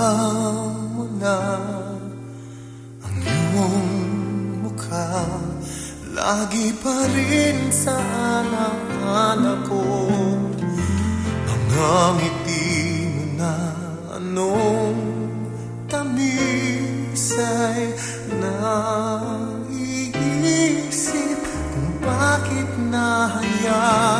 mo na Ang iyong mukha. Lagi pa rin sa anak-anak ko Mga ngiti mo na Anong tamis ay naiisip Kung bakit nahayaan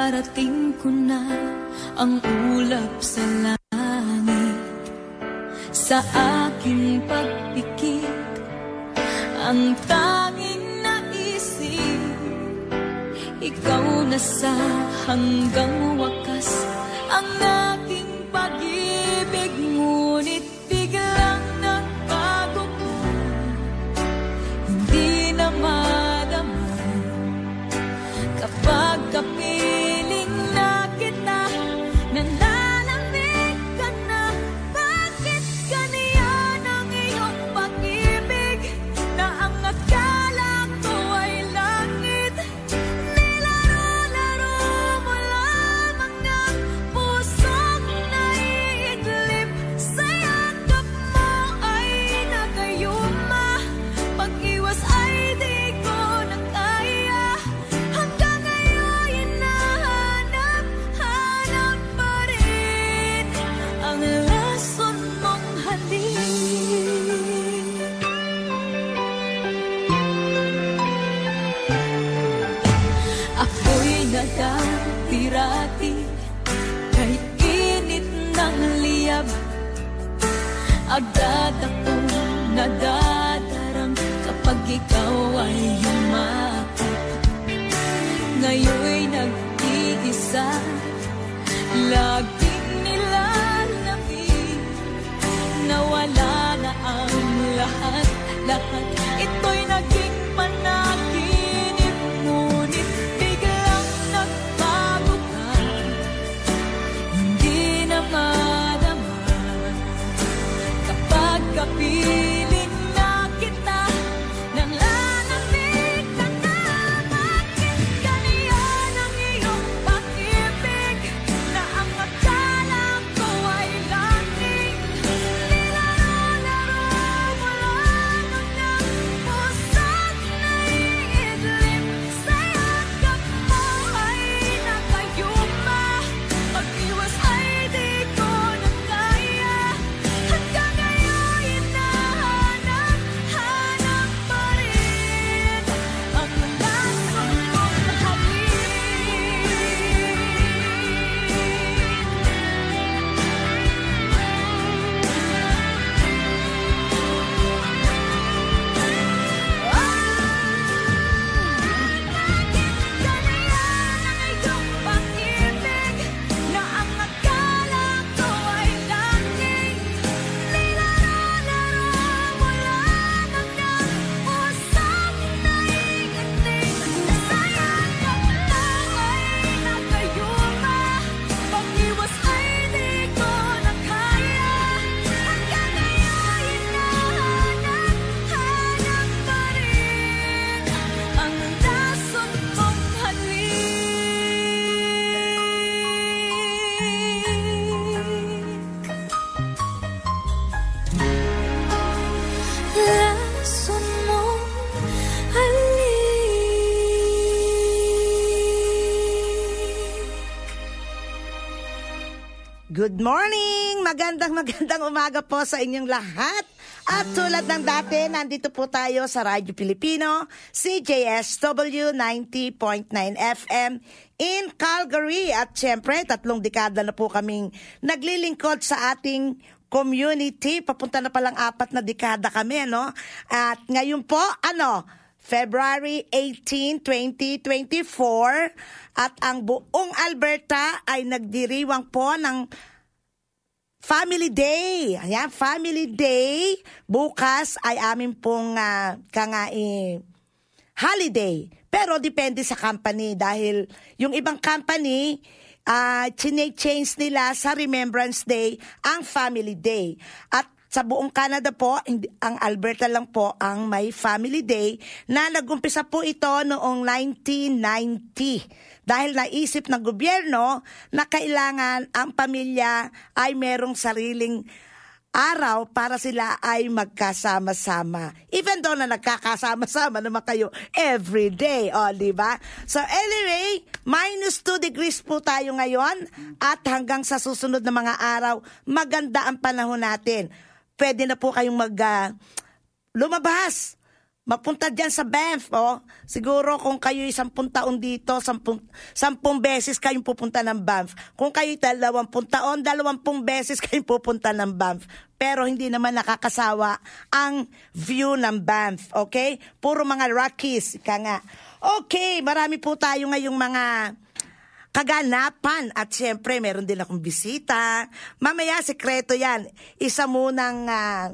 Darating ko na ang ulap sa langit. Sa aking pagpikit Ang tanging naisip Ikaw na sa hanggang wakas Ang nag Good morning! Magandang magandang umaga po sa inyong lahat. At tulad ng dati, nandito po tayo sa Radyo Pilipino, CJSW 90.9 FM in Calgary. At syempre, tatlong dekada na po kaming naglilingkod sa ating community. Papunta na palang apat na dekada kami, no? At ngayon po, ano, February 18, 2024 at ang buong Alberta ay nagdiriwang po ng Family Day. Ayan, Family Day. Bukas ay amin pong uh, kangai holiday. Pero depende sa company dahil yung ibang company, uh, change nila sa Remembrance Day ang Family Day. At sa buong Canada po, ang Alberta lang po ang may Family Day na nagumpisa po ito noong 1990 dahil naisip ng gobyerno na kailangan ang pamilya ay merong sariling araw para sila ay magkasama-sama. Even though na nagkakasama-sama naman kayo every day, o, di ba? So anyway, minus 2 degrees po tayo ngayon at hanggang sa susunod na mga araw, maganda ang panahon natin. Pwede na po kayong mag ah, lumabas. Mapunta dyan sa Banff, oh. Siguro kung kayo sampung taon dito, sampung, sampung beses kayong pupunta ng Banff. Kung kayo dalawampung taon, dalawampung beses kayong pupunta ng Banff. Pero hindi naman nakakasawa ang view ng Banff, okay? Puro mga Rockies, ika nga. Okay, marami po tayo ngayong mga kaganapan at syempre meron din akong bisita. Mamaya sekreto 'yan. Isa munang ah,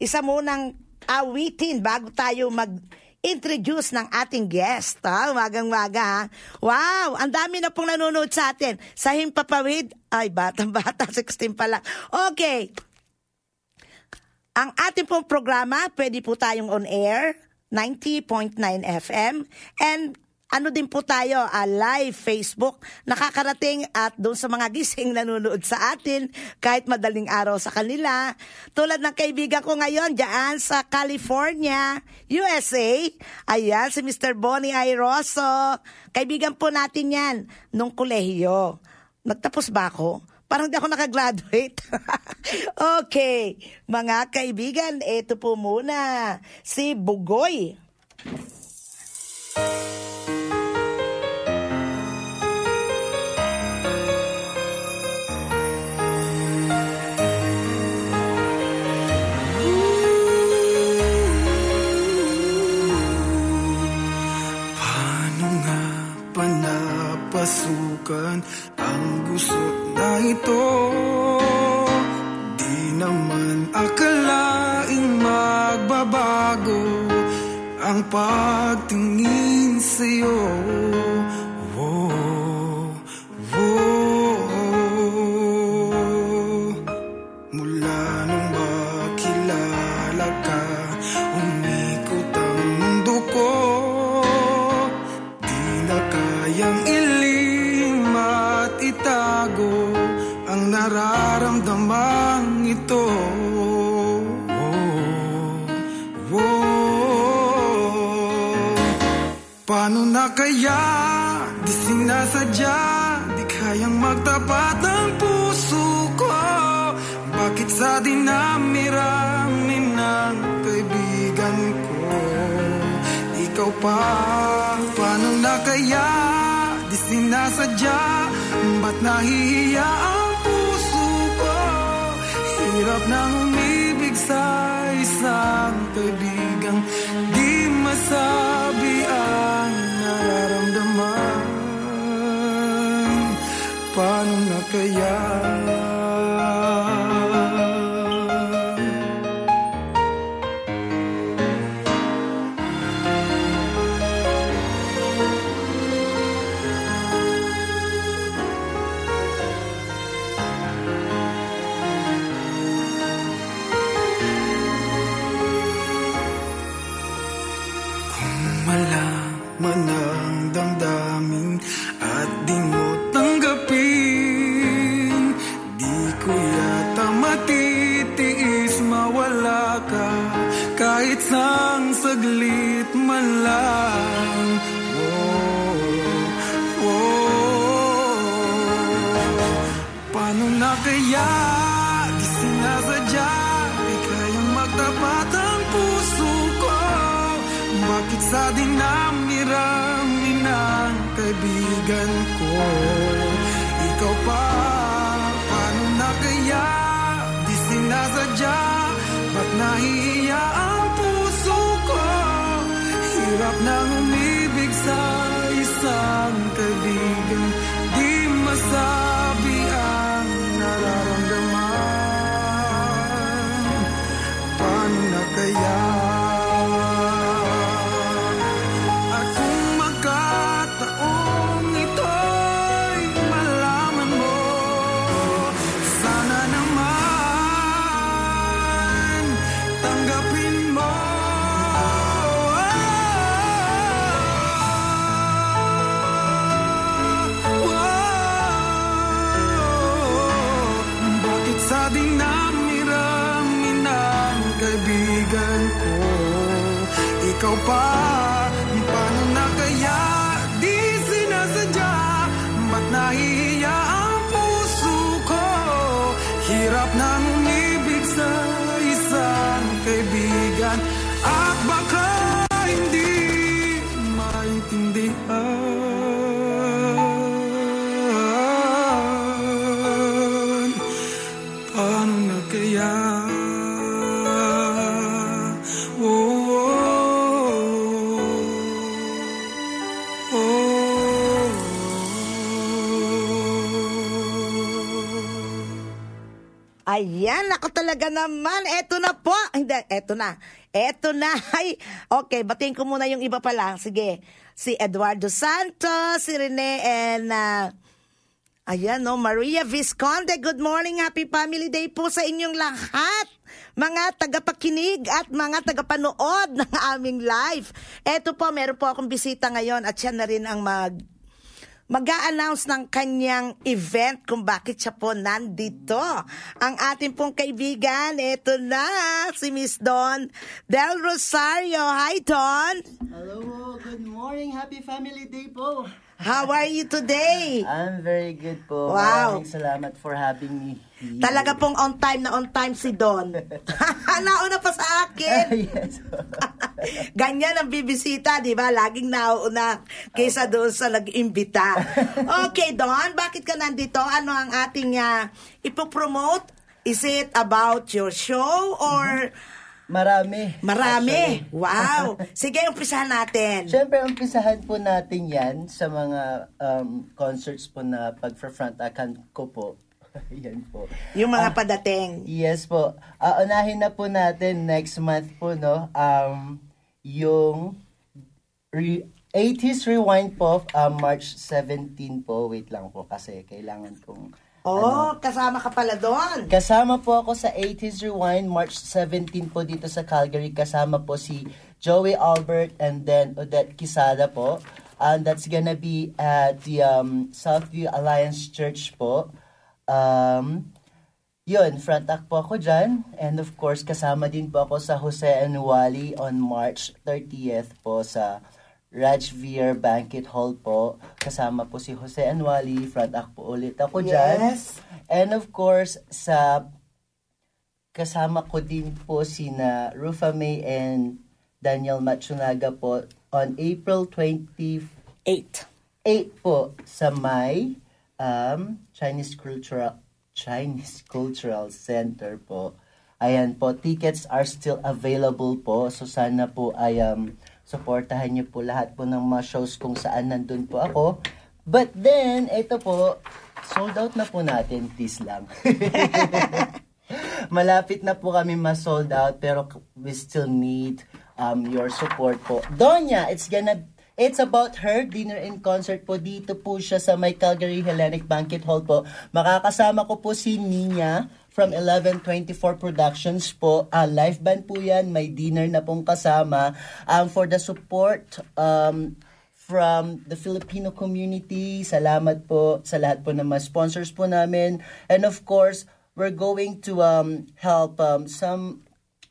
isa munang awitin bago tayo mag introduce ng ating guest. Ha? Wagang-waga ha. Wow! Ang dami na pong nanonood sa atin. Sa Himpapawid, ay batang-bata, 16 pa lang. Okay. Ang ating pong programa, pwede po tayong on air, 90.9 FM. And ano din po tayo, ah, live Facebook, nakakarating at doon sa mga gising nanonood sa atin, kahit madaling araw sa kanila. Tulad ng kaibigan ko ngayon, dyan sa California, USA. Ayan, si Mr. Bonnie Airoso. Kaibigan po natin yan nung kolehiyo. Nagtapos ba ako? Parang di ako nakagraduate. okay, mga kaibigan, ito po muna si Bugoy. pasukan ang gusto na ito. Di naman akalaing magbabago ang pagtingin sa'yo. Kaya di sinasadya Di kayang magtapat ang puso ko. Bakit sa dinami-rami ng kaibigan ko? Ikaw pa, paano na kaya di sinasadya? Ba't nahihiya ang puso ko? Hirap nang umibig sa isang kaibigang Di masabi ang nararamdaman Paano na kaya? Isang Ayan, ako talaga naman. Eto na po. Hindi, eto na. Eto na. Ay, okay, batiin ko muna yung iba pa lang. Sige. Si Eduardo Santos, si Rene, and uh, ayan, no, Maria Visconde. Good morning. Happy Family Day po sa inyong lahat. Mga tagapakinig at mga tagapanood ng aming live. Eto po, meron po akong bisita ngayon at siya na rin ang mag mag-a-announce ng kanyang event kung bakit siya po nandito. Ang ating pong kaibigan, ito na, si Miss Don Del Rosario. Hi, Don! Hello, good morning. Happy Family Day po. How are you today? I'm very good po. Wow. Maraming salamat for having me here. Talaga pong on time na on time si Don. Nauna pa sa akin. yes. Ganyan ang bibisita, di ba? Laging nauuna kaysa doon sa nag-imbita. Okay, Don, bakit ka nandito? Ano ang ating uh, ipopromote? Is it about your show or Marami. marami? Actually. Wow! Sige, umpisahan natin. Siyempre, umpisahan po natin yan sa mga um, concerts po na pag-front akan ko po. Yan po. Yung mga padating. Yes po. Ah, unahin na po natin next month po, no? Um, yung re- 80s Rewind po, um, March 17 po. Wait lang po kasi kailangan kong... Oh, kasama ka pala doon. Kasama po ako sa 80s Rewind, March 17 po dito sa Calgary. Kasama po si Joey Albert and then Odette Quisada po. And that's gonna be at the um, Southview Alliance Church po. Um, yun, front act po ako dyan. And of course, kasama din po ako sa Jose and Wally on March 30th po sa Rajveer Banquet Hall po. Kasama po si Jose and Wally. Front act po ulit ako dyan. Yes. And of course, sa kasama ko din po sina Rufa May and Daniel Matsunaga po on April 28 Eight. po sa may um, Chinese Cultural Chinese Cultural Center po. Ayan po, tickets are still available po. So sana po ay um, supportahan niyo po lahat po ng mga shows kung saan nandun po ako. But then, ito po, sold out na po natin, please lang. Malapit na po kami ma-sold out pero we still need um, your support po. Donya, it's gonna It's about her dinner and concert po. Dito po siya sa may Calgary Hellenic Banquet Hall po. Makakasama ko po si Nina from 1124 Productions po. Uh, live band po yan. May dinner na pong kasama. Um, for the support, um, from the Filipino community. Salamat po sa lahat po ng mga sponsors po namin. And of course, we're going to um, help um, some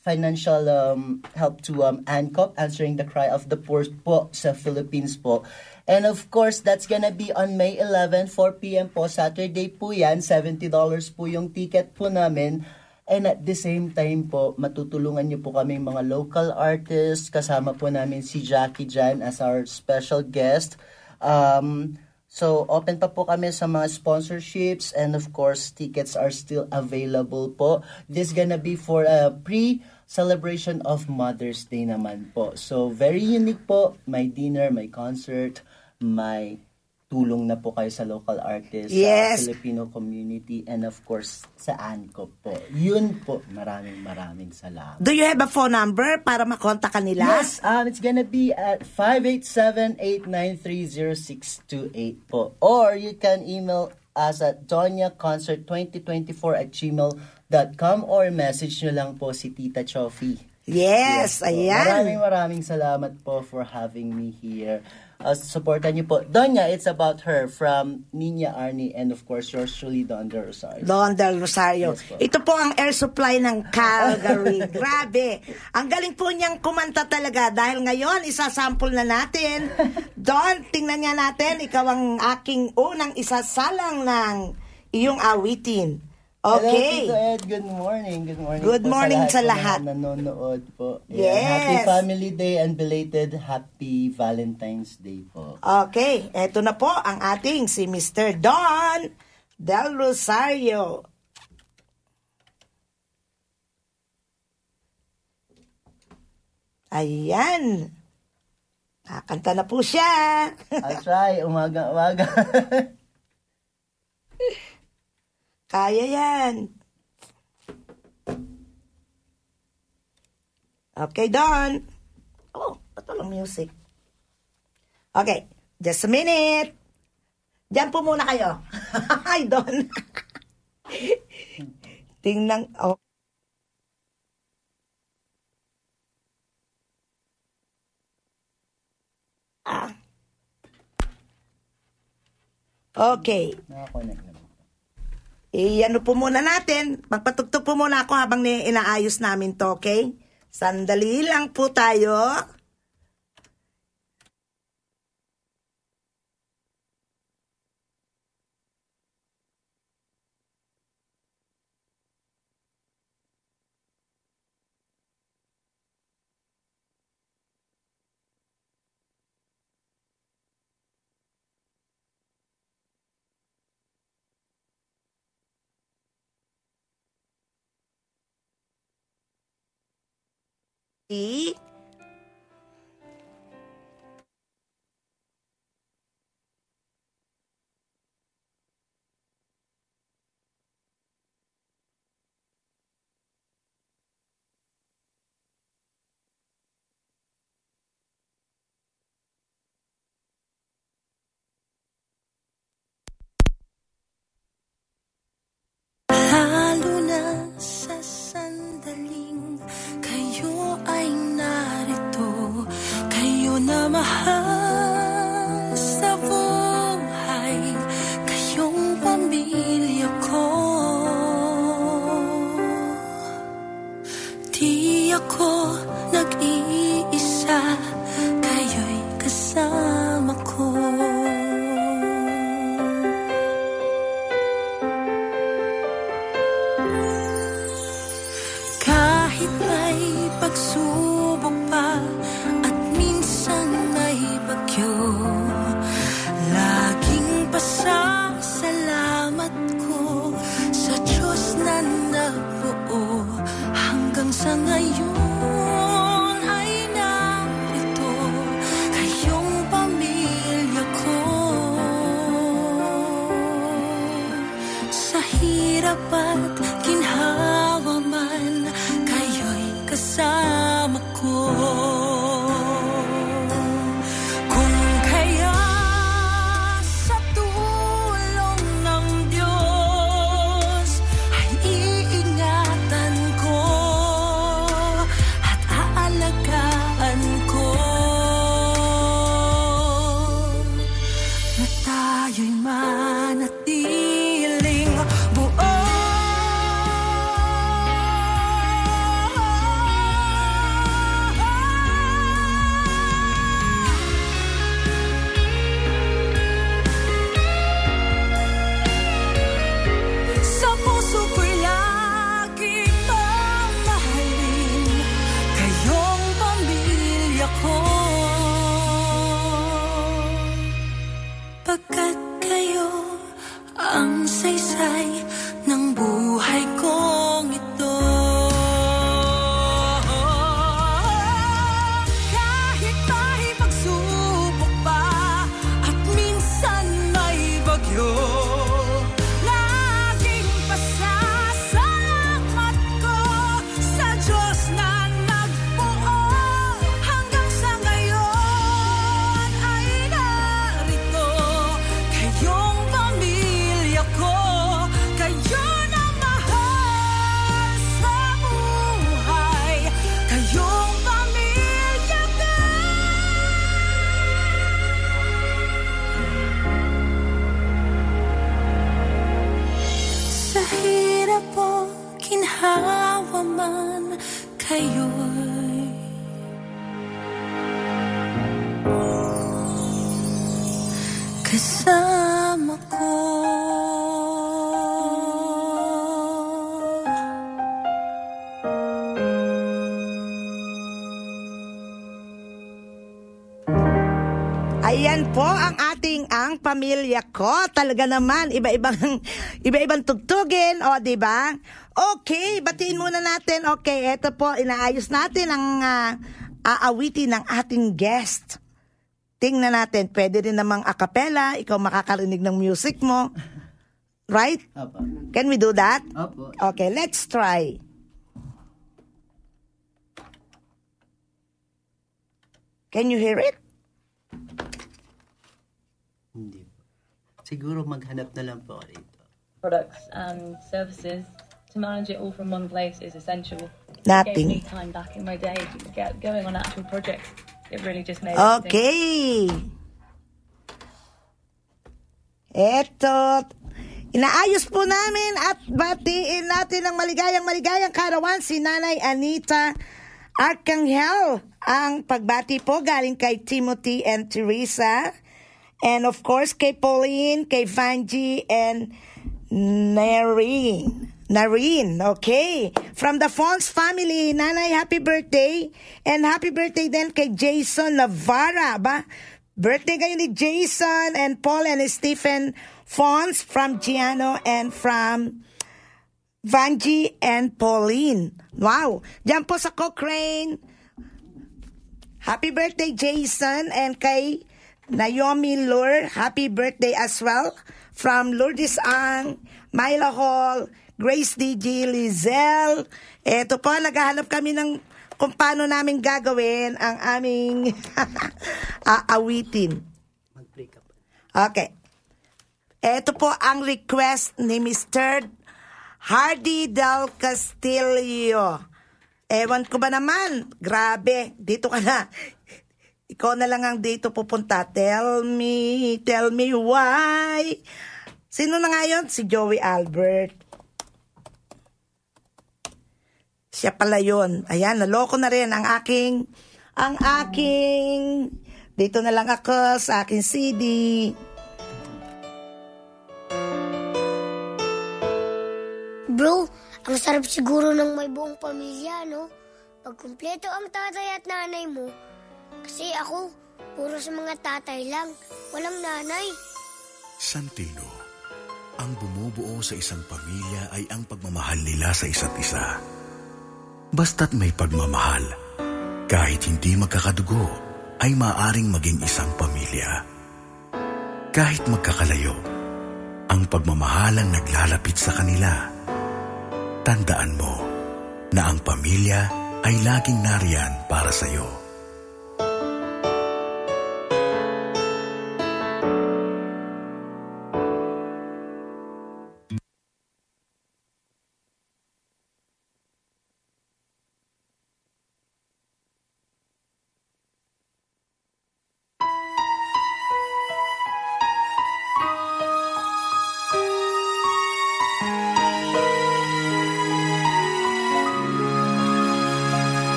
financial um, help to um, ANCOP, Answering the Cry of the Poor po sa Philippines po. And of course, that's gonna be on May 11, 4 p.m. po. Saturday po yan. $70 po yung ticket po namin. And at the same time po, matutulungan niyo po kami mga local artists. Kasama po namin si Jackie Jan as our special guest. Um, so, open pa po kami sa mga sponsorships and of course, tickets are still available po. This gonna be for a pre-celebration of Mother's Day naman po. So, very unique po. May dinner, may concert, may tulong na po kayo sa local artists, Yes. sa Filipino community, and of course, sa ANCOP po. Yun po, maraming maraming salamat. Do you have a phone number para makontak ka nila? Yes, um, it's gonna be at 587-893-0628 po. Or you can email us at donyaconcert2024 at gmail.com or message nyo lang po si Tita Chofi. Yes, po. ayan. Maraming maraming salamat po for having me here. Uh, supportan niyo po. Donya, it's about her from Nina Arnie and of course yours truly, Don De Rosario. Don Del Rosario. Yes po. Ito po ang air supply ng Calgary. Grabe. Ang galing po niyang kumanta talaga dahil ngayon isasample na natin. Don, tingnan niya natin. Ikaw ang aking unang isasalang ng iyong awitin. Okay. Hello, Tito Ed. Good morning. Good morning Good po morning sa sa lahat, lahat. po na nanonood po. Yes. Happy Family Day and belated Happy Valentine's Day po. Okay, eto na po ang ating si Mr. Don Del Rosario. Ayan. Kakanta na po siya. I'll try. Umaga-umaga. Kaya yan. Okay, Don. Oh, ba't walang music? Okay, just a minute. Diyan po muna kayo. Hi, Don. Tingnan, oh. Ah. Okay. Nakakonect naman. Eh, ano po muna natin. Magpatugtog po muna ako habang inaayos namin to, okay? Sandali lang po tayo. 咦 po ang ating ang pamilya ko. Talaga naman iba-ibang iba-ibang tugtugin, o di ba? Okay, batiin muna natin. Okay, eto po inaayos natin ang ah, aawitin ng ating guest. Tingnan natin, pwede rin namang a cappella, ikaw makakarinig ng music mo. Right? Opo. Can we do that? Opo. Okay, let's try. Can you hear it? Siguro maghanap na lang po ako rito. products and services to manage it all from one place is essential. It Nothing. gave me time back in my day to get going on actual projects. It really just made Okay. Eto, inaayos po namin at batiin natin ang maligayang maligayang karawan si Nanay Anita Arcangel. Ang pagbati po galing kay Timothy and Teresa. And of course, kay Pauline, kay Vanji, and Nareen. Nareen, okay. From the Fons family, Nanay, happy birthday. And happy birthday then kay Jason Navarra, ba? Birthday kayo ni Jason and Paul and Stephen Fons from Giano and from Vanji and Pauline. Wow. Diyan po sa Cochrane. Happy birthday, Jason. And kay Naomi Lure, happy birthday as well. From Lourdes Ang, Myla Hall, Grace DJ, Lizelle. Eto po, naghahanap kami ng kung paano namin gagawin ang aming aawitin. Okay. Ito po ang request ni Mr. Hardy Del Castillo. Ewan ko ba naman? Grabe, dito ka na. Ikaw na lang ang dito pupunta. Tell me, tell me why. Sino na nga yun? Si Joey Albert. Siya pala yun. Ayan, naloko na rin ang aking, ang aking, dito na lang ako sa aking CD. Bro, ang sarap siguro ng may buong pamilya, no? Pag kumpleto ang tatay at nanay mo. Kasi ako, puro sa mga tatay lang. Walang nanay. Santino, ang bumubuo sa isang pamilya ay ang pagmamahal nila sa isa't isa. Basta't may pagmamahal, kahit hindi magkakadugo, ay maaring maging isang pamilya. Kahit magkakalayo, ang pagmamahal ang naglalapit sa kanila. Tandaan mo na ang pamilya ay laging nariyan para sa iyo.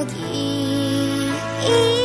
Ay mag-iilaw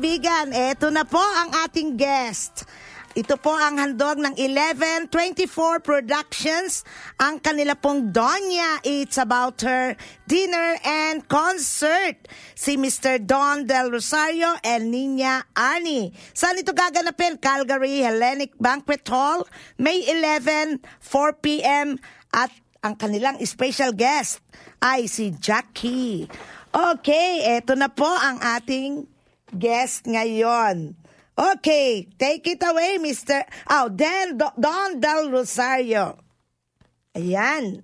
kaibigan, eto na po ang ating guest. Ito po ang handog ng 1124 Productions. Ang kanila pong Donya, it's about her dinner and concert. Si Mr. Don Del Rosario and Nina Arnie. Saan ito gaganapin? Calgary Hellenic Banquet Hall, May 11, 4 p.m. At ang kanilang special guest ay si Jackie. Okay, eto na po ang ating guest ngayon. Okay, take it away, Mr. Oh, Do- Don Del Rosario. Ayan.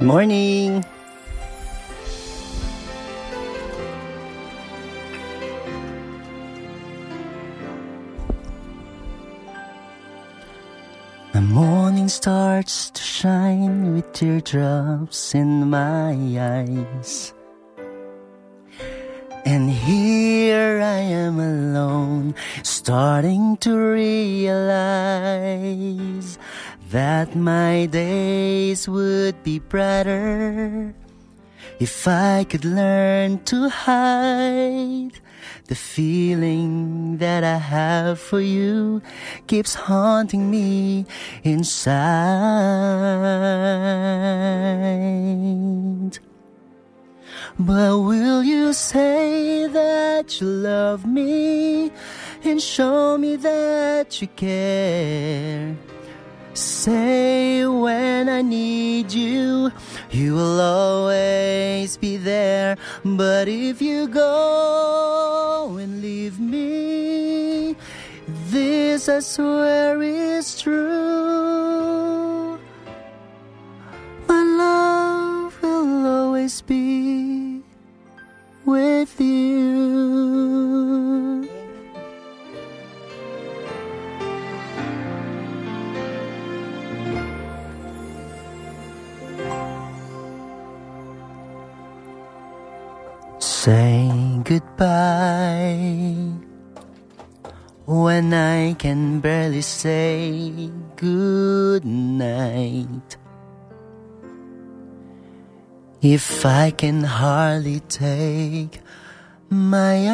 Morning! Starts to shine with teardrops in my eyes. And here I am alone, starting to realize that my days would be brighter if I could learn to hide the feeling that I have for you keeps haunting me inside. But will you say that you love me and show me that you care? Say when I need you, you will always be there. But if you go and leave me, this I swear is true. My love will always be with you. Say goodbye when I can barely say good night. If I can hardly take my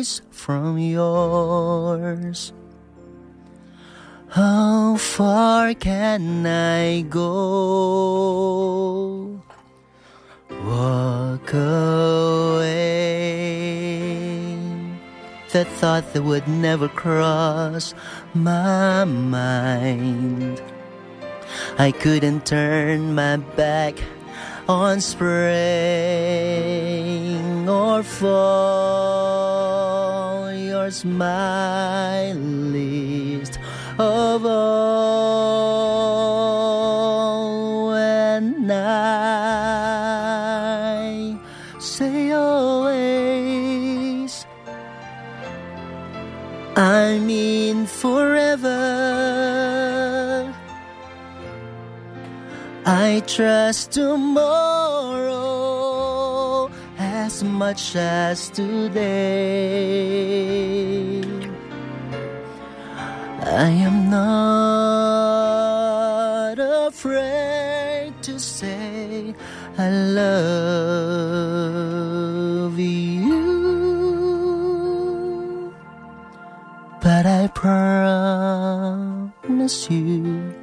eyes from yours, how far can I go? Walk away. The thought that would never cross my mind. I couldn't turn my back on spring or fall. Your smile least of all I mean forever. I trust tomorrow as much as today. I am not afraid to say I love I promise you.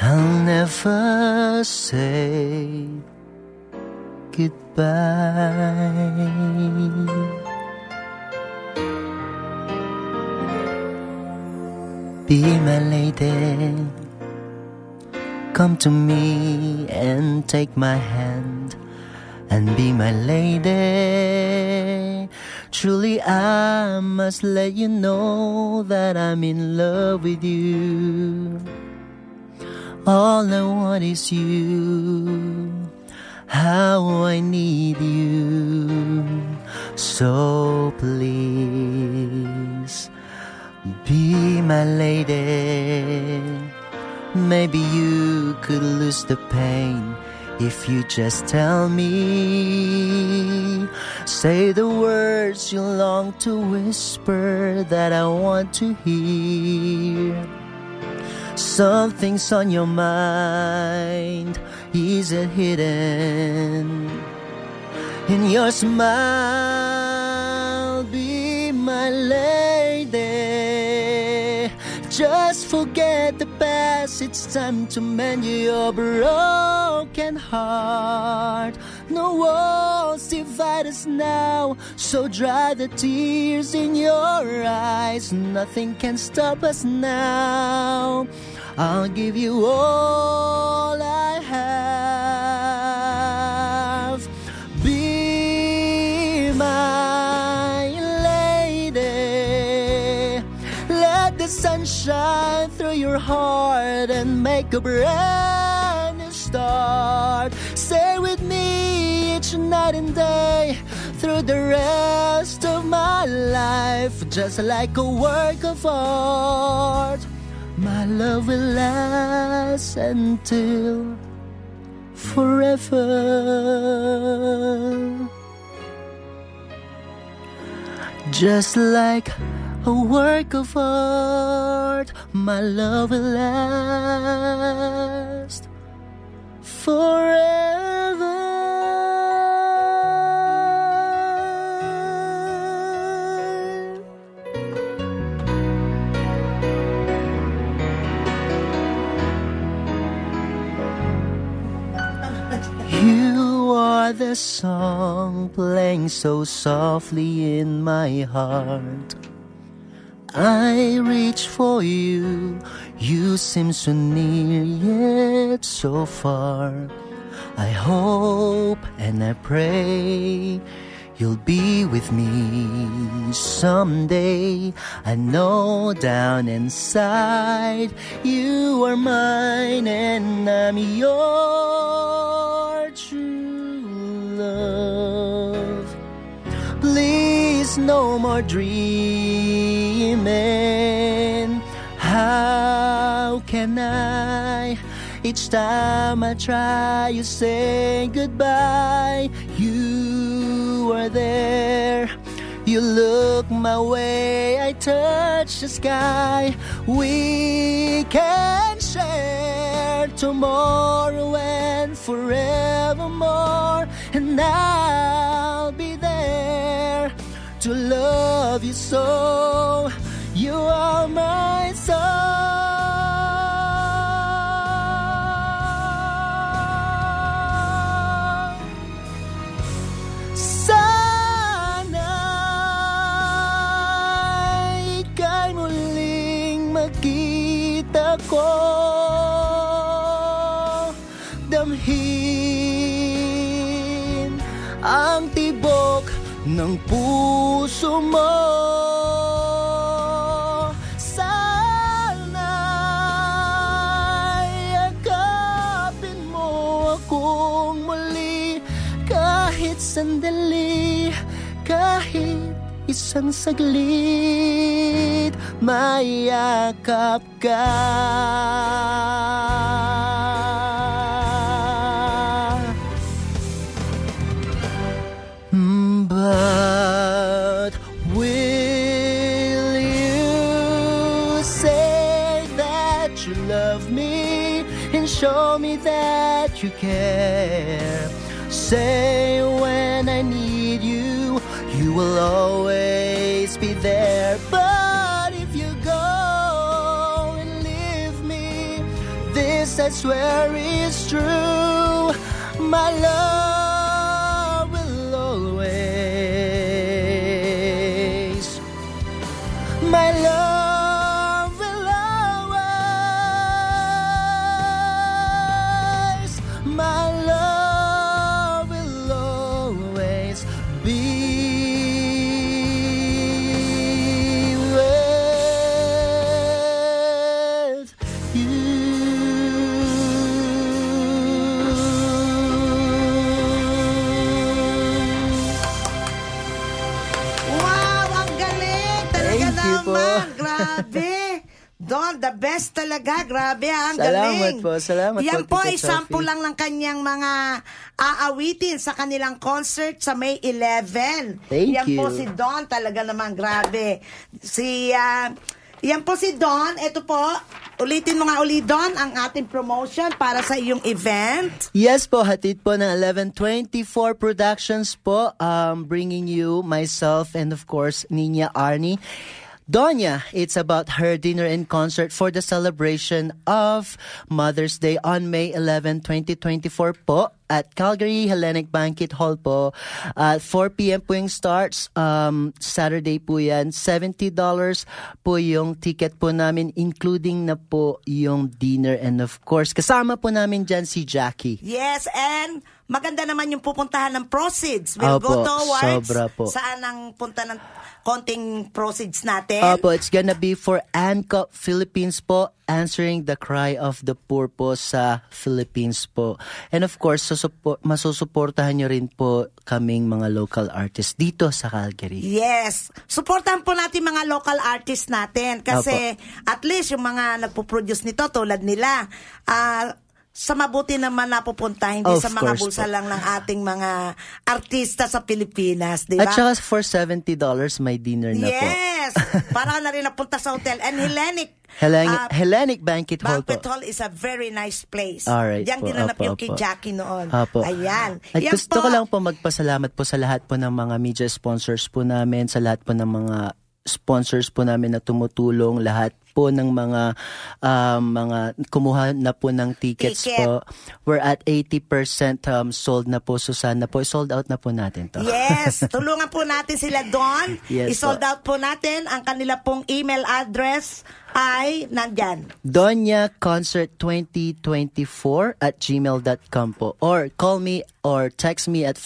I'll never say goodbye. Be my lady, come to me and take my hand and be my lady. Truly, I must let you know that I'm in love with you. All I want is you. How I need you. So please be my lady. Maybe you could lose the pain if you just tell me. Say the words you long to whisper that I want to hear. Something's on your mind, is it hidden? In your smile, Just forget the past, it's time to mend your broken heart. No walls divide us now, so dry the tears in your eyes. Nothing can stop us now. I'll give you all I have. Shine through your heart and make a brand new start. Stay with me each night and day through the rest of my life, just like a work of art. My love will last until forever. Just like a work of art, my love will last forever. You are the song playing so softly in my heart. I reach for you, you seem so near yet so far. I hope and I pray you'll be with me someday. I know down inside you are mine and I'm your true love. Please, no more How can I? Each time I try, you say goodbye. You are there. You look my way, I touch the sky. We can share tomorrow and forevermore. And I'll be there to love you so. You are my song. Sana ika'y muling makita ko Damhin ang tibok ng puso mo sandali, kahit isang saglit, mayakap ka. I swear it's true. My love talaga. Grabe ha, ang Salamat galing. po, salamat Yan po, po, ay sample lang ng kanyang mga aawitin sa kanilang concert sa May 11. Thank yan po you. si Don, talaga naman grabe. Si, ah, yan po si Don. Ito po, ulitin mo nga uli Don ang ating promotion para sa iyong event. Yes po, hatid po ng 1124 Productions po, um, bringing you, myself, and of course, Nina Arnie. Donya, it's about her dinner and concert for the celebration of Mother's Day on May 11, 2024 po at Calgary Hellenic Banquet Hall po. At 4 p.m. po yung starts. Um, Saturday po yan. $70 po yung ticket po namin including na po yung dinner and of course kasama po namin dyan si Jackie. Yes, and maganda naman yung pupuntahan ng proceeds. We'll Opo, go towards sobra po. saan ang punta ng konting proceeds natin. Opo, it's gonna be for ANCOP Philippines po, answering the cry of the poor po sa Philippines po. And of course, susupo- masusuportahan nyo rin po kaming mga local artists dito sa Calgary. Yes. Supportan po natin mga local artists natin kasi at least yung mga nagpo-produce nito tulad nila, ah, sa mabuti naman napupunta, hindi Of sa mga bulsa po. lang ng ating mga artista sa Pilipinas, di ba? At saka for $70 may dinner na po. Yes! Para na rin napunta sa hotel. And Hellenic, Hellenic, ah, Hellenic Banquet Hall po. Banquet Hall is a very nice place. Alright Diyan po, ginanap yung kay. Jackie noon. Apo. Ayan. At Yan gusto po. ko lang po magpasalamat po sa lahat po ng mga media sponsors po namin, sa lahat po ng mga sponsors po namin na tumutulong, lahat po ng mga um, mga kumuha na po ng tickets Ticket. po. We're at 80% um, sold na po. So sana po, sold out na po natin to. Yes, tulungan po natin sila doon. Yes, I-sold po. out po natin. Ang kanila pong email address ay nandyan. Donya Concert 2024 at gmail.com po. Or call me or text me at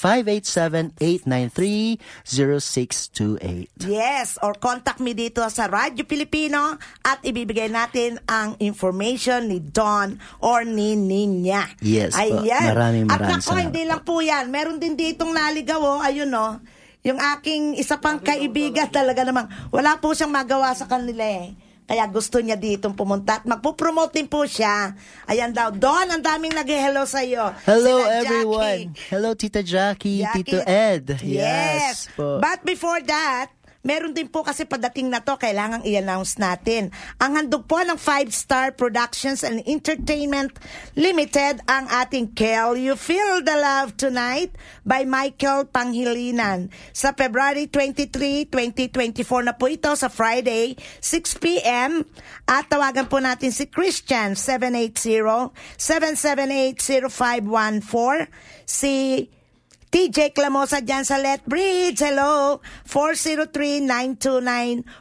587-893-0628. Yes, or contact me dito sa Radyo Pilipino at ibibigay natin ang information ni Don or ni Ninya. Yes po. Ayan. Maraming At maraming nako, salamat hindi lang po yan. Meron din ditong naligaw, oh. Ayun, oh. Yung aking isa pang kaibigan talaga namang wala po siyang magawa sa kanila eh. Kaya gusto niya ditong pumunta at magpo-promote din po siya. Ayan daw. Don, ang daming nag-hello sa iyo. Hello everyone. Hello Tita Jackie, Tito Ed. Yes. po. But before that, meron din po kasi padating na to, kailangang i-announce natin. Ang handog po ng 5 Star Productions and Entertainment Limited ang ating Kel You Feel the Love Tonight by Michael Panghilinan. Sa February 23, 2024 na po ito sa Friday, 6 p.m. At tawagan po natin si Christian 780-778-0514 si TJ Clamosa dyan sa Let Bridge. Hello.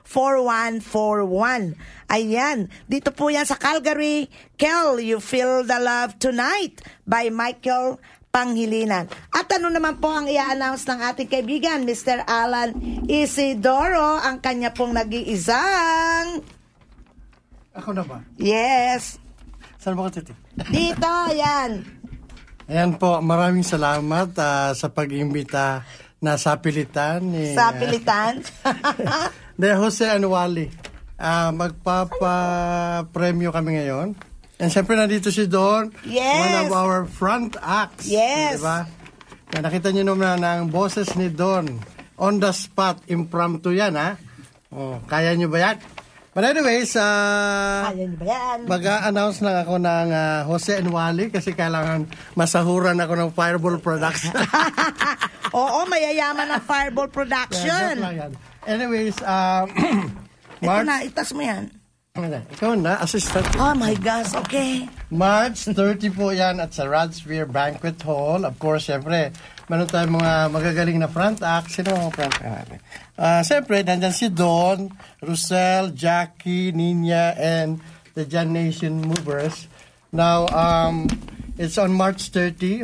403-929-4141. Ayan. Dito po yan sa Calgary. Kel, You Feel the Love Tonight by Michael Panghilinan. At ano naman po ang i-announce ng ating kaibigan, Mr. Alan Isidoro, ang kanya pong nag-iisang... Ako na ba? Yes. Saan ba ka, Titi? Dito, ayan. Ayan po, maraming salamat ah, sa pag-imbita na sa pilitan ni Sa pilitan. de Jose Anuali. Ah, magpapa-premyo kami ngayon. And siyempre nandito si Don, Yes. one of our front acts. Yes. Diba? Na nakita niyo naman na ang boses ni Don. On the spot, impromptu yan ha. Oh, kaya niyo ba yan? But anyways, ah... Ayan ba yan? Mag-a-announce lang ako ng ah, Jose Enwali kasi kailangan masahuran ako ng Fireball Production. Oo, mayayaman ang Fireball Yeah, Production. yan. Anyways, um, Ito March, na, itas mo yan. ikaw na, assistant. Oh my gosh, okay. March 30 po yan at sa Radsphere Banquet Hall. Of course, siyempre, meron tayong mga magagaling na front act. Sino ang front act? Ah, siyempre, nandyan si Don, Rusel, Jackie, Nina, and the Jan Nation Movers. Now, um, it's on March 30.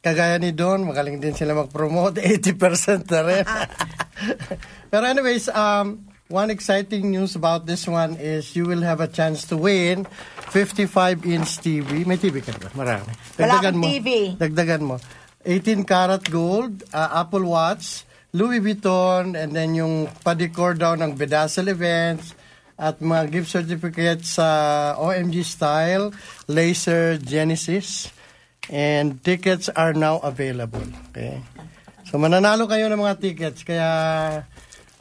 Kagaya ni Don, magaling din sila mag-promote. 80% na rin. Pero anyways, um, one exciting news about this one is you will have a chance to win 55-inch TV. May TV ka ba? Marami. Wala akong TV. Dagdagan mo. 18 karat gold, uh, Apple Watch, Louis Vuitton, and then yung pa-decor daw ng Bedazzle Events, at mga gift certificates sa OMG Style, Laser Genesis, and tickets are now available. Okay? So mananalo kayo ng mga tickets, kaya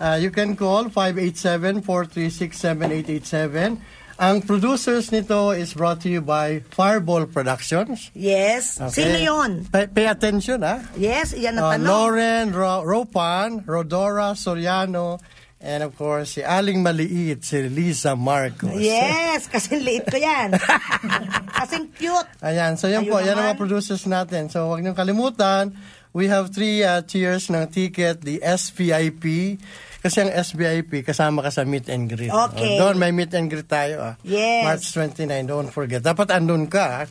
uh, you can call 587-436-7887. Ang producers nito is brought to you by Fireball Productions. Yes. Okay. Sino yun? Pay, pay attention, ha? Yes, yan Uh, ang tanong. Lauren Ro- Ropan, Rodora Soriano, and of course, si Aling Maliit, si Lisa Marcos. Yes, kasi late ko yan. Kasing cute. Ayan, so yan Ayun po, yan ang naman. mga producers natin. So huwag niyong kalimutan, we have three uh, tiers ng ticket, the SVIP, kasi ang SVIP, kasama ka sa meet and greet. Okay. O, doon may meet and greet tayo. Ah. Yes. March 29, don't forget. Dapat andun ka. ah.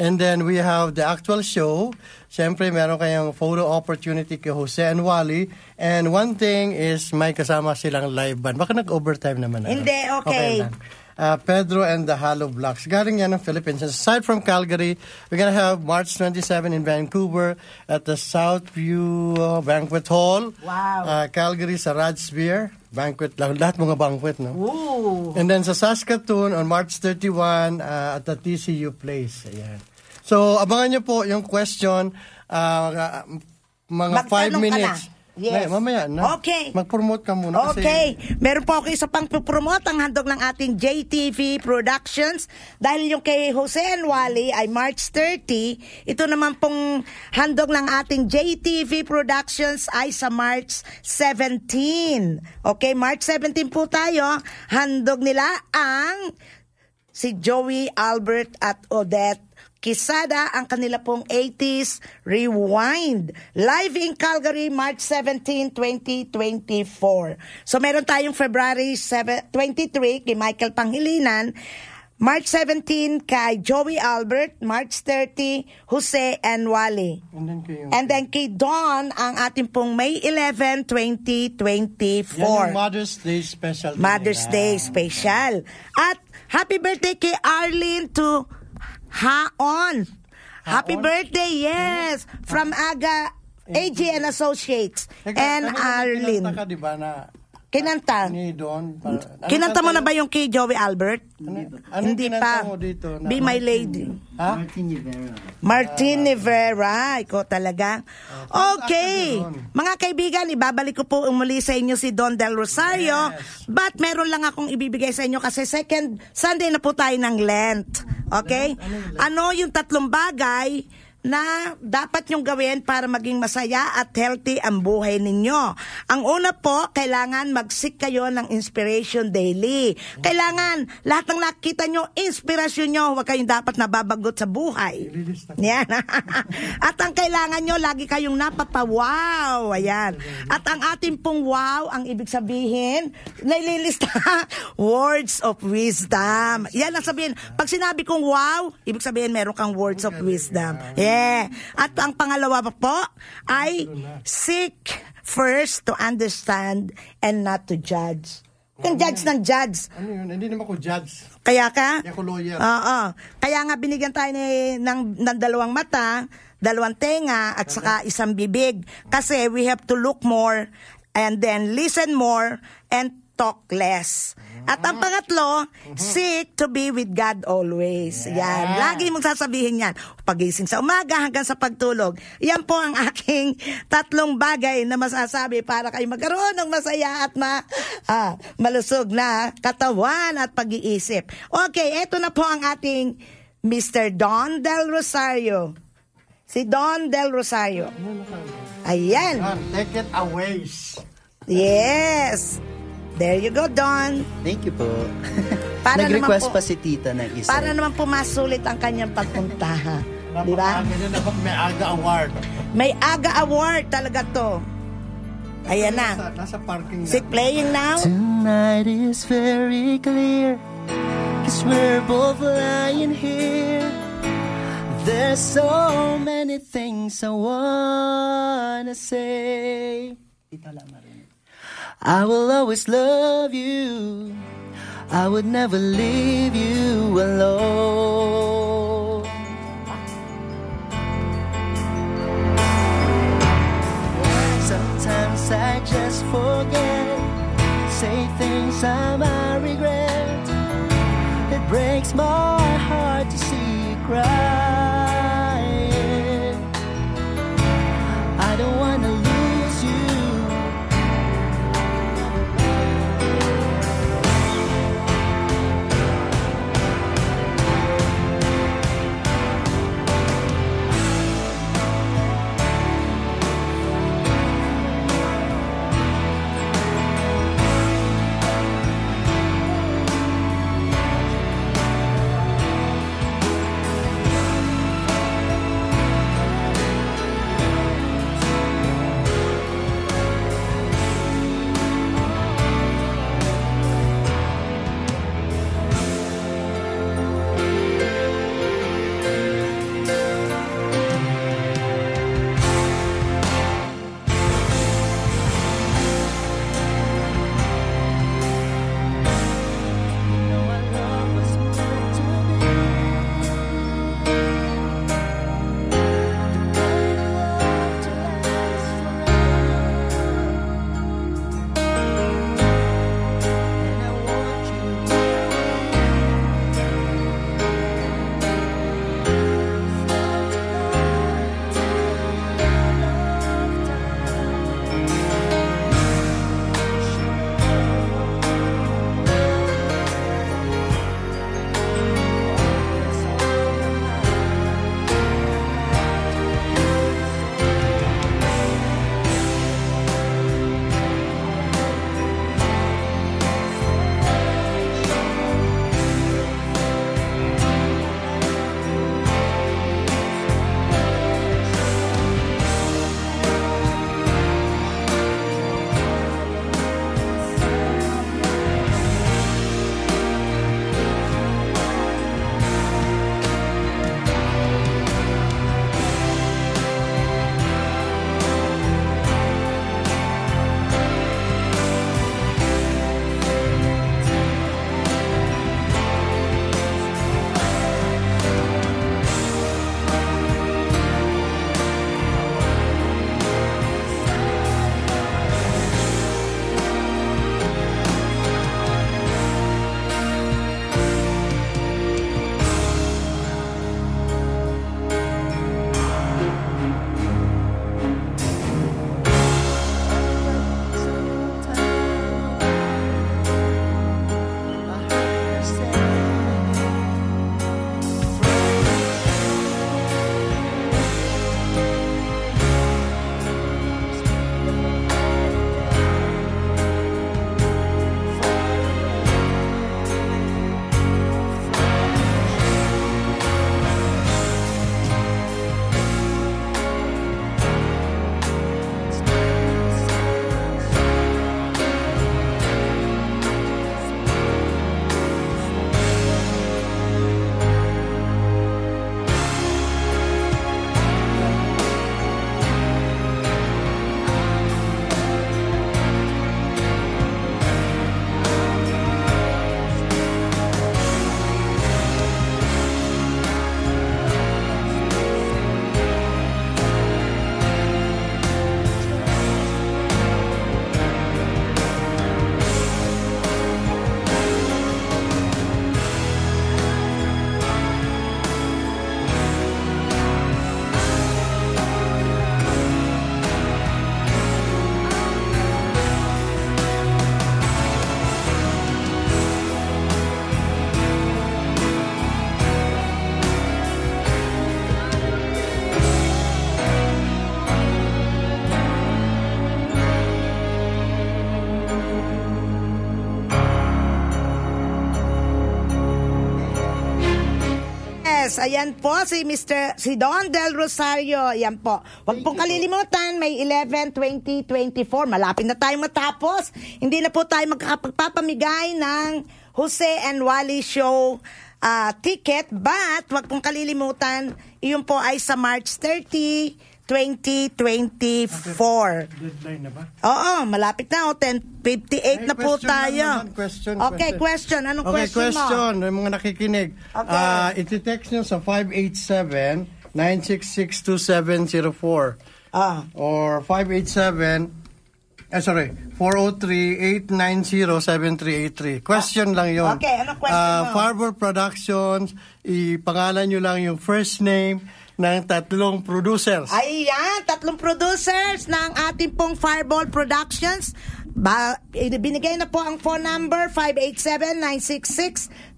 And then we have the actual show. Siyempre, meron kayong photo opportunity kay Jose and Wally. And one thing is, may kasama silang live band. Baka nag-overtime naman. ano? Hindi, okay. lang. Uh, Pedro and the Hollow Blocks. Galing yan ng Philippines. Aside from Calgary, we're gonna have March 27 in Vancouver at the Southview uh, Banquet Hall. Wow. Uh, Calgary sa Rad's Beer. Banquet. Lahat mga banquet, no? Ooh. And then sa Saskatoon on March 31 uh, at the TCU Place. Ayan. So, abangan nyo po yung question. Uh, mga 5 Magtanong ka minutes. na. Yes. May- mamaya na. Okay. Mag-promote ka muna. kasi- Okay. Meron po ako isa pang promote ang handog ng ating JTV Productions. Dahil yung kay Jose and Wally ay March 30, ito naman pong handog ng ating JTV Productions ay sa March 17. Okay, March 17 po tayo. Handog nila ang si Joey Albert at Odette Kisada ang kanila pong 80s Rewind. Live in Calgary, March 17, 2024. So meron tayong February 7, 23 kay Michael Panghilinan. March 17 kay Joey Albert, March 30, Jose and Wally. And then kayo. And then kay Dawn, ang ating pong May 11, 2024. Yan yung Mother's Day special. Mother's nila. Day special. At happy birthday kay Arlene to Haon. Happy Haon? birthday, yes. From Aga AG and Associates Teka, and Arlene. Kinanta ka, di ba, na Kinanta. ni Don? Para, ano Kinanta mo na ba yung kay Joey Albert? Ano, ano Hindi pa. mo dito? na- Be my lady. Ha? Martin Rivera. Martin Rivera, ikaw talaga. Okay. ka doon. Mga kaibigan, ibabalik ko po muli sa inyo si Don Del Rosario. But meron lang akong ibibigay sa inyo kasi second Sunday na po tayo ng Lent. Okay? Ano yung tatlong bagay na dapat nyong gawin para maging masaya at healthy ang buhay ninyo. Ang una po, kailangan mag-seek kayo ng inspiration daily. Kailangan, lahat ng nakita nyo, inspirasyon nyo, huwag kayong dapat nababagot sa buhay. Yan. at ang kailangan nyo, lagi kayong napapa-wow. Ayan. At ang ating pong wow, ang ibig sabihin, naililista, words of wisdom. Yan ang sabihin. Pag sinabi kong wow, ibig sabihin meron kang words of wisdom. Yeah. At ang pangalawa pa po ay seek first to understand and not to judge. Kung judge ng judge. Ano yun? Hindi naman ko judge. Kaya ka? Hindi ako lawyer. Oo. Kaya nga binigyan tayo ni, ng, ng dalawang mata, dalawang tenga, at saka isang bibig. Kasi we have to look more and then listen more and talk less. At ang pangatlo, seek to be with God always. Yan. Lagi mong sasabihin yan. Pagising sa umaga hanggang sa pagtulog. Yan po ang aking tatlong bagay na masasabi para kayo magkaroon ng masaya at ma, ah, malusog na katawan at pag-iisip. Okay, eto na po ang ating Mr. Don Del Rosario. Si Don Del Rosario. Ayan. Yan, take it away. Yes. There you go, Don. Thank you po. Para Nag-request po- pa si tita ng isa. Para naman pumasulit ang kanyang pagpunta. Di ba? Na may aga award. May AGA award talaga to. Ayan na. Nasa, nasa parking Is it playing now? Tonight is very clear Cause we're both lying here There's so many things I wanna say Dito lang marinig. I will always love you. I would never leave you alone. Sometimes I just forget Say things I might regret. It breaks my heart to see you crying. Yes, ayan po si Mr. si Don Del Rosario. Ayan po. Huwag pong kalilimutan, may 11, 20, 24. Malapit na tayo matapos. Hindi na po tayo magkakapagpapamigay ng Jose and Wally Show ah, ticket. But, huwag pong kalilimutan, iyon po ay sa March 30, 2024. Deadline na ba? Oo, malapit na. O, 10.58 na po question tayo. lang naman, question, okay, question. Anong okay, question, question. mo? Yung mga nakikinig. Okay. Ah, iti-text nyo sa 587-966-2704 Ah. or 587 Eh, sorry, 403-890-7383. Question lang yun. Okay, ano question Ah, mo? Farber Productions, ipangalan nyo lang yung first name ng tatlong producers. Ayan, tatlong producers ng ating pong Fireball Productions. Ba, eh, binigay na po ang phone number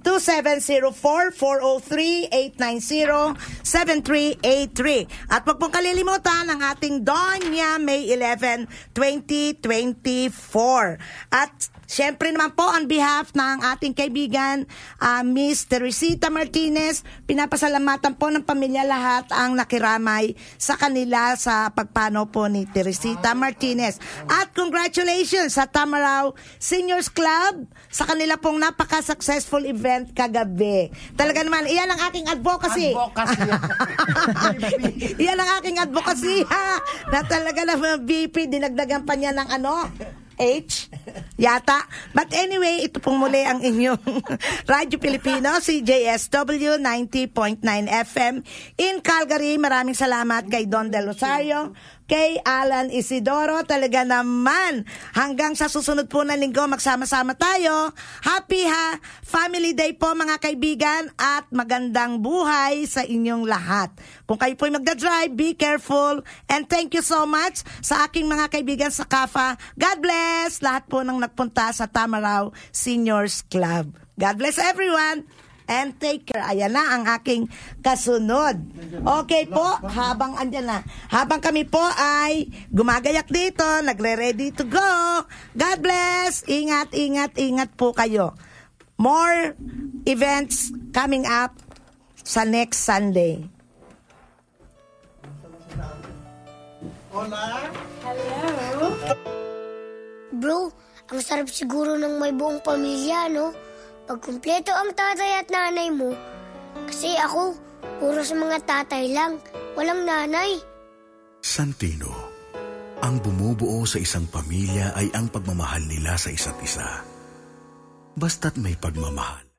587-966-2704 403-890-7383. At wag pong kalilimutan ang ating Donya May 11, 2024. At Siyempre naman po, on behalf ng ating kaibigan, ah, Miss Teresita Martinez, pinapasalamatan po ng pamilya lahat ang nakiramay sa kanila sa pagpano po ni Teresita Martinez. At congratulations sa Tamaraw Seniors Club sa kanila pong napaka-successful event kagabi. Talaga naman, iyan ang aking advocacy. iyan ang aking advocacy, ha? Na talaga naman, BP, dinagdagan pa niya ng ano? H yata. But anyway, ito pong muli ang inyong Radyo Pilipino, CJSW 90.9 FM in Calgary. Maraming salamat kay Don Del Rosario, kay Alan Isidoro. Talaga naman, hanggang sa susunod po na linggo, magsama-sama tayo. Happy ha! Family Day po mga kaibigan at magandang buhay sa inyong lahat. Kung kayo po'y magdadrive, be careful and thank you so much sa aking mga kaibigan sa KAFA. God bless lahat po ng nagpunta sa Tamaraw Seniors Club. God bless everyone and take care. Ayan na ang aking kasunod. Okay po, habang andyan na, habang kami po ay gumagayak dito, nagre-ready to go. God bless. Ingat, ingat, ingat po kayo. More events coming up sa next Sunday. Bro, ang sarap siguro ng may buong pamilya, no? Pag kumpleto ang tatay at nanay mo. Kasi ako, puro sa mga tatay lang. Walang nanay. Santino, ang bumubuo sa isang pamilya ay ang pagmamahal nila sa isa't isa. Basta't may pagmamahal